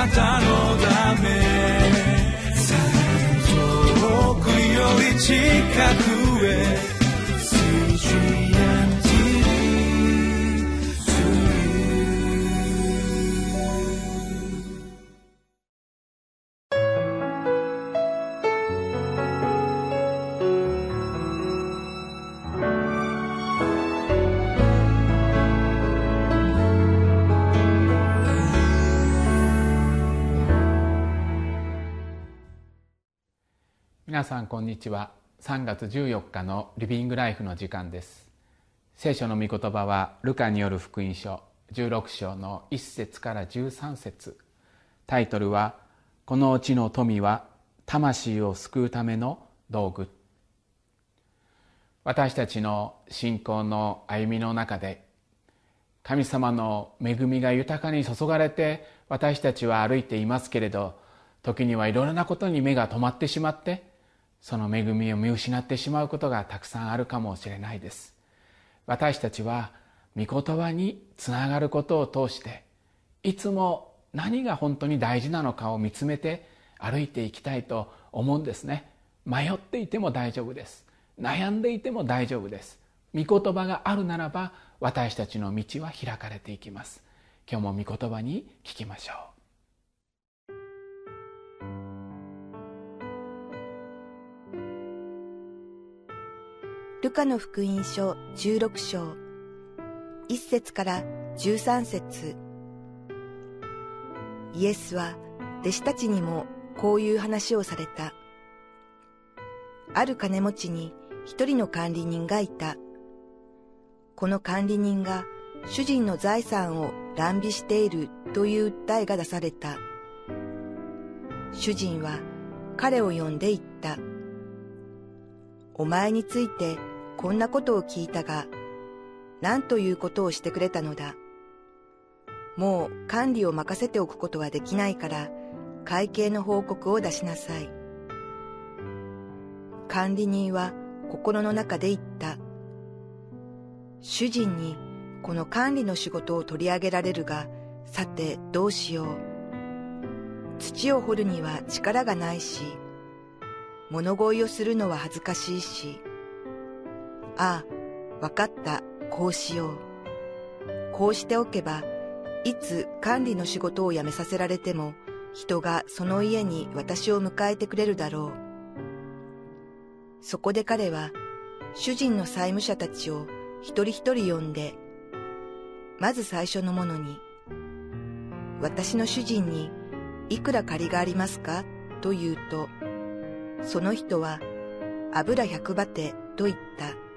なたのため。遠くより近く。皆さんこんにちは。3月14日のリビングライフの時間です。聖書の御言葉はルカによる福音書16章の1節から13節。タイトルはこのうちの富は魂を救うための道具。私たちの信仰の歩みの中で神様の恵みが豊かに注がれて私たちは歩いていますけれど時にはいろいろなことに目が止まってしまってその恵みを見失ってしまうことがたくさんあるかもしれないです。私たちは御言葉につながることを通していつも何が本当に大事なのかを見つめて歩いていきたいと思うんですね。迷っていても大丈夫です。悩んでいても大丈夫です。御言葉があるならば私たちの道は開かれていきます。今日も御言葉に聞きましょう。ルカの福音書16章1節から13節イエスは弟子たちにもこういう話をされた。ある金持ちに一人の管理人がいた。この管理人が主人の財産を乱備しているという訴えが出された。主人は彼を呼んで言った。お前についてこんなことを聞いたが、何ということをしてくれたのだ。もう管理を任せておくことはできないから、会計の報告を出しなさい。管理人は心の中で言った。主人にこの管理の仕事を取り上げられるが、さてどうしよう。土を掘るには力がないし、物乞いをするのは恥ずかしいし、ああ、わかった、こうしよう。こうしておけば、いつ管理の仕事を辞めさせられても、人がその家に私を迎えてくれるだろう。そこで彼は、主人の債務者たちを一人一人呼んで、まず最初のものに、私の主人にいくら借りがありますか？と言うと、その人は油百バテと言った。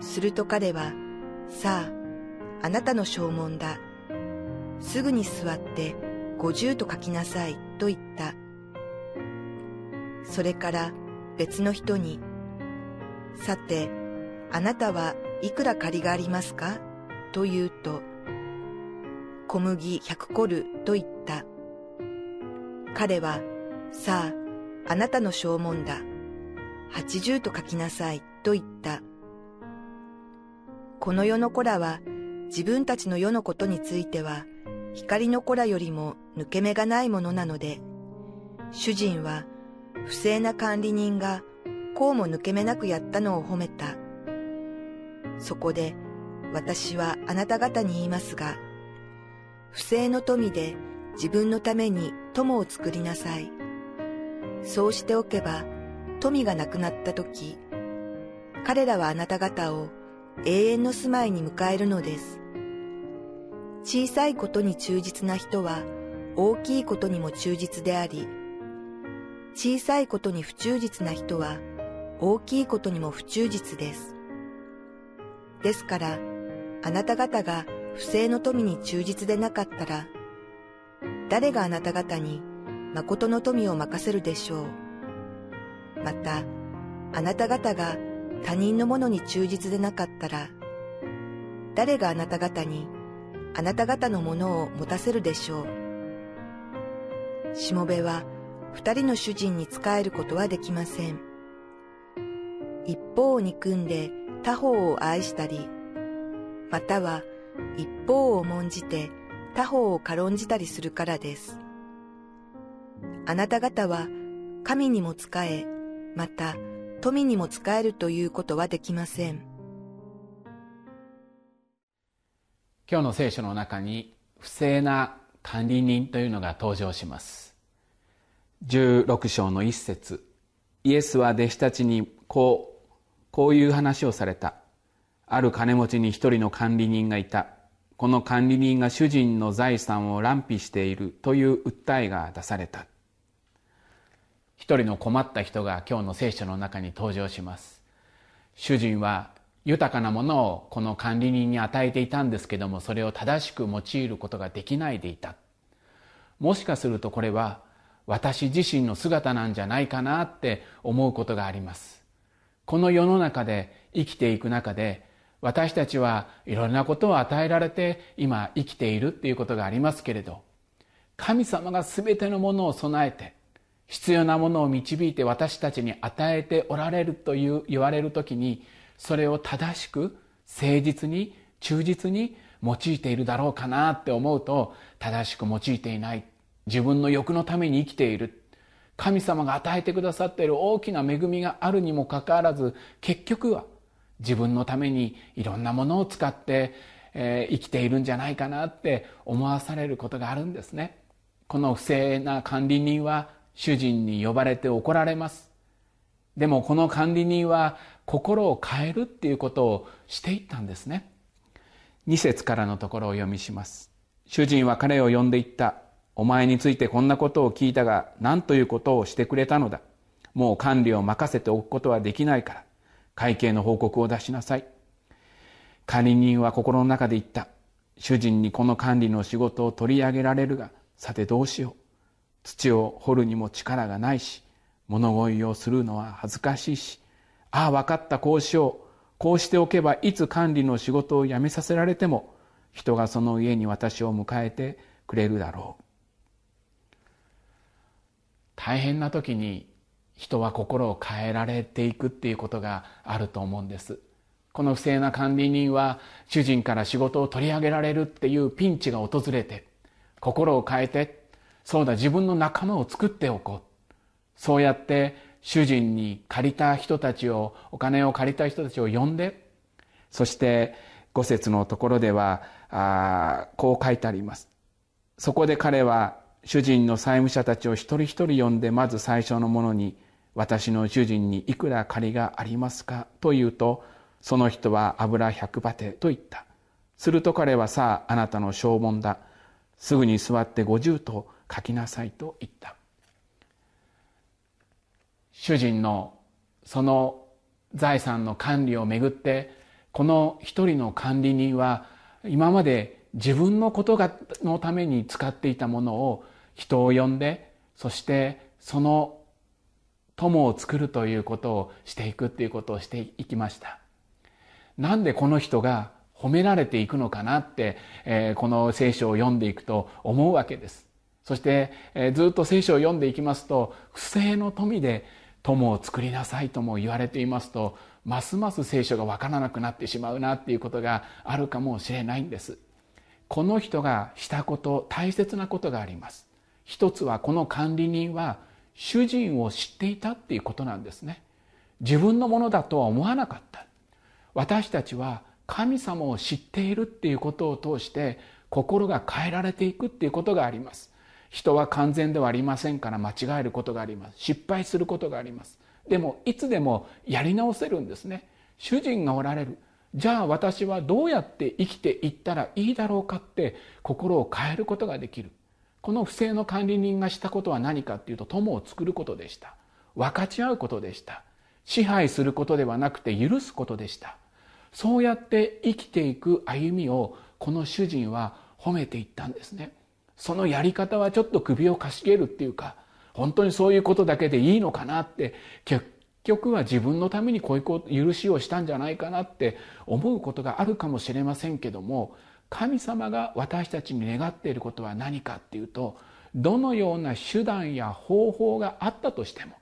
すると彼は、さあ、あなたの証文だ。すぐに座って五十と書きなさいと言った。それから別の人に、さて、あなたはいくら借りがありますか？と言うと、小麦百コルと言った。彼は、さあ、あなたの証文だ。八十と書きなさいと言った。この世の子らは自分たちの世のことについては光の子らよりも抜け目がないものなので、主人は不正な管理人がこうも抜け目なくやったのを褒めた。そこで私はあなた方に言いますが、不正の富で自分のために友を作りなさい。そうしておけば富がなくなった時、彼らはあなた方を永遠の住まいに迎えるのです。小さいことに忠実な人は大きいことにも忠実であり、小さいことに不忠実な人は大きいことにも不忠実です。ですから、あなた方が不正の富に忠実でなかったら、誰があなた方に誠の富を任せるでしょう。また、あなた方が他人のものに忠実でなかったら、誰があなた方にあなた方のものを持たせるでしょう。しもべは二人の主人に仕えることはできません。一方を憎んで他方を愛したり、または一方を重んじて他方を軽んじたりするからです。あなた方は神にも仕え、また富にも仕えるということはできません。今日の聖書の中に不正な管理人というのが登場します。16章の一節イエスは弟子たちにこう、こういう話をされた。ある金持ちに一人の管理人がいた。この管理人が主人の財産を乱費しているという訴えが出された。一人の困った人が今日の聖書の中に登場します。主人は豊かなものをこの管理人に与えていたんですけどもそれを正しく用いることができないでいた。もしかするとこれは私自身の姿なんじゃないかなって思うことがあります。この世の中で生きていく中で私たちはいろんなことを与えられて今生きているっていうことがありますけれど神様が全てのものを備えて必要なものを導いて私たちに与えておられるという言われる時にそれを正しく誠実に忠実に用いているだろうかなって思うと正しく用いていない自分の欲のために生きている。神様が与えてくださっている大きな恵みがあるにもかかわらず結局は自分のためにいろんなものを使って、えー、生きているんじゃないかなって思わされることがあるんですね。この不正な管理人は主人に呼ばれて怒られます。でもこの管理人は心を変えるっていうことをしていったんですね。2節からのところを読みします。主人は彼を呼んでいった。お前についてこんなことを聞いたが何ということをしてくれたのだ。もう管理を任せておくことはできないから。会計の報告を出しなさい。管理人は心の中で言った。主人にこの管理の仕事を取り上げられるがさてどうしよう。土を掘るにも力がないし物乞いをするのは恥ずかしいしああ分かったこうしよう。こうしておけばいつ管理の仕事を辞めさせられても人がその家に私を迎えてくれるだろう。大変な時に人は心を変えられていくっていうことがあると思うんです。この不正な管理人は主人から仕事を取り上げられるっていうピンチが訪れて心を変えてそうだ自分の仲間を作っておこう。そうやって主人に借りた人たちをお金を借りた人たちを呼んでそして五節のところではあこう書いてあります。そこで彼は主人の債務者たちを一人一人呼んでまず最初のものに私の主人にいくら借りがありますか？と言うとその人は油百バテと言った。すると彼はさああなたの証文だ。すぐに座って五十と書きなさいと言った。主人のその財産の管理をめぐってこの一人の管理人は今まで自分のことがのために使っていたものを人を呼んでそしてその友を作るということをしていくっていうことをしていきました。なんでこの人が褒められていくのかなって、えー、この聖書を読んでいくと思うわけです。そして、えー、ずっと聖書を読んでいきますと不正の富で友を作りなさいとも言われていますとますます聖書が分からなくなってしまうなっていうことがあるかもしれないんです。この人がしたこと大切なことがあります。一つはこの管理人は主人を知っていたっていうことなんですね。自分のものだとは思わなかった。私たちは神様を知っているっていうことを通して心が変えられていくっていうことがあります。人は完全ではありませんから間違えることがあります。失敗することがあります。でもいつでもやり直せるんですね。主人がおられる。じゃあ私はどうやって生きていったらいいだろうかって心を変えることができる。この不正の管理人がしたことは何かっていうと友を作ることでした。分かち合うことでした。支配することではなくて許すことでした。そうやって生きていく歩みをこの主人は褒めていったんですね。そのやり方はちょっと首をかしげるっていうか本当にそういうことだけでいいのかなって結局は自分のためにこういう許しをしたんじゃないかなって思うことがあるかもしれませんけども神様が私たちに願っていることは何かっていうとどのような手段や方法があったとしても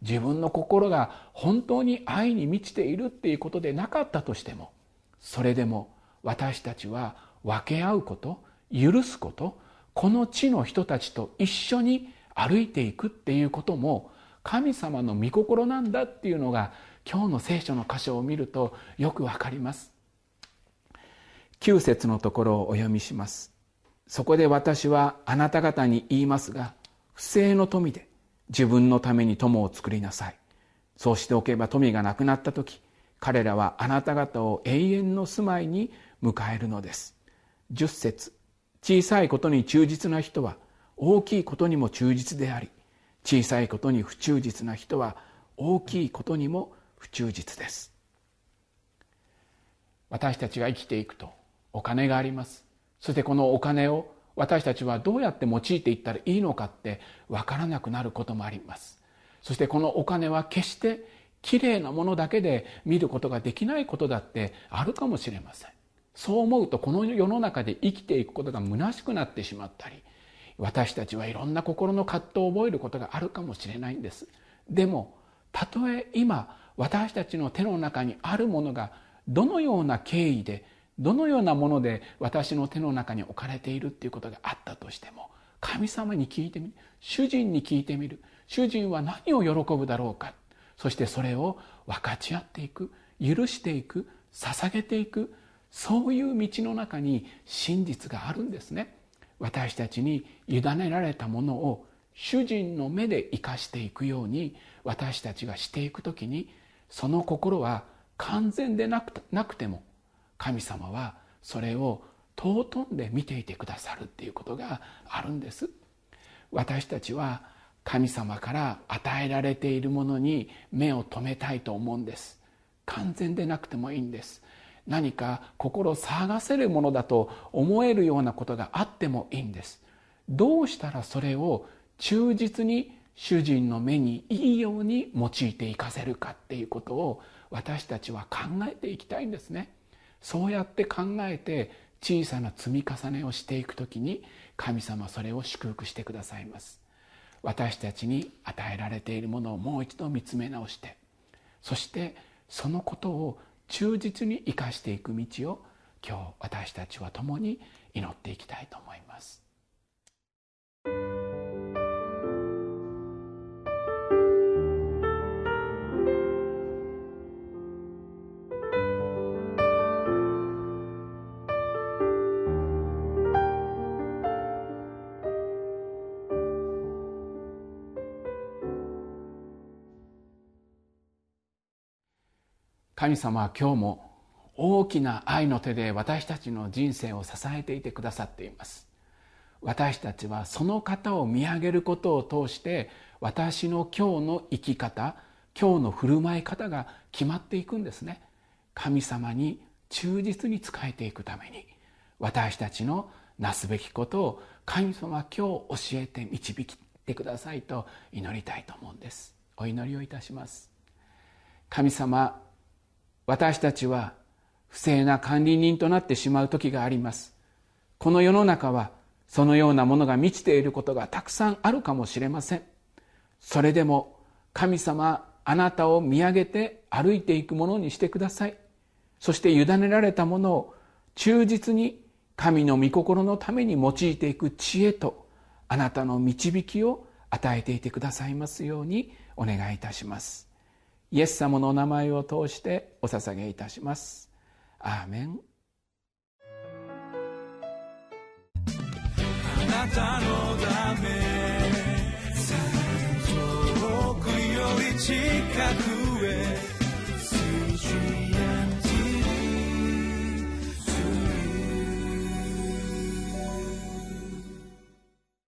自分の心が本当に愛に満ちているっていうことでなかったとしてもそれでも私たちは分け合うこと許すことこの地の人たちと一緒に歩いていくっていうことも神様の御心なんだっていうのが今日の聖書の箇所を見るとよくわかります。9節のところをお読みします。そこで私はあなた方に言いますが不正の富で自分のために友を作りなさい。そうしておけば富がなくなった時彼らはあなた方を永遠の住まいに迎えるのです。10節。小さいことに忠実な人は大きいことにも忠実であり小さいことに不忠実な人は大きいことにも不忠実です。私たちが生きていくとお金があります。そしてこのお金を私たちはどうやって用いていったらいいのかって分からなくなることもあります。そしてこのお金は決してきれいなものだけで見ることができないことだってあるかもしれません。そう思うとこの世の中で生きていくことが虚しくなってしまったり私たちはいろんな心の葛藤を覚えることがあるかもしれないんです。でもたとえ今私たちの手の中にあるものがどのような経緯でどのようなもので私の手の中に置かれているっていうことがあったとしても神様に聞いてみる主人に聞いてみる主人は何を喜ぶだろうかそしてそれを分かち合っていく許していく捧げていくそういう道の中に真実があるんですね。私たちに委ねられたものを主人の目で生かしていくように私たちがしていく時にその心は完全でなくなくても神様はそれを尊んで見ていてくださるっていうことがあるんです。私たちは神様から与えられているものに目を留めたいと思うんです。完全でなくてもいいんです。何か心騒がせるものだと思えるようなことがあってもいいんです。どうしたらそれを忠実に主人の目にいいように用いていかせるかっていうことを私たちは考えていきたいんですね。そうやって考えて小さな積み重ねをしていくときに神様それを祝福してくださいます。私たちに与えられているものをもう一度見つめ直してそしてそのことを忠実に生かしていく道を今日私たちは共に祈っていきたいと思います。神様は今日も大きな愛の手で私たちの人生を支えていてくださっています。私たちはその方を見上げることを通して私の今日の生き方今日の振る舞い方が決まっていくんですね。神様に忠実に仕えていくために私たちのなすべきことを神様は今日教えて導いてくださいと祈りたいと思うんです。お祈りをいたします。神様私たちは不正な管理人となってしまう時があります。この世の中はそのようなものが満ちていることがたくさんあるかもしれません。それでも神様あなたを見上げて歩いていくものにしてください。そして委ねられたものを忠実に神の御心のために用いていく知恵とあなたの導きを与えていてくださいますようにお願いいたします。イエス様のお名前を通してお捧げいたします。アーメン。あなたのため遠くより近くへ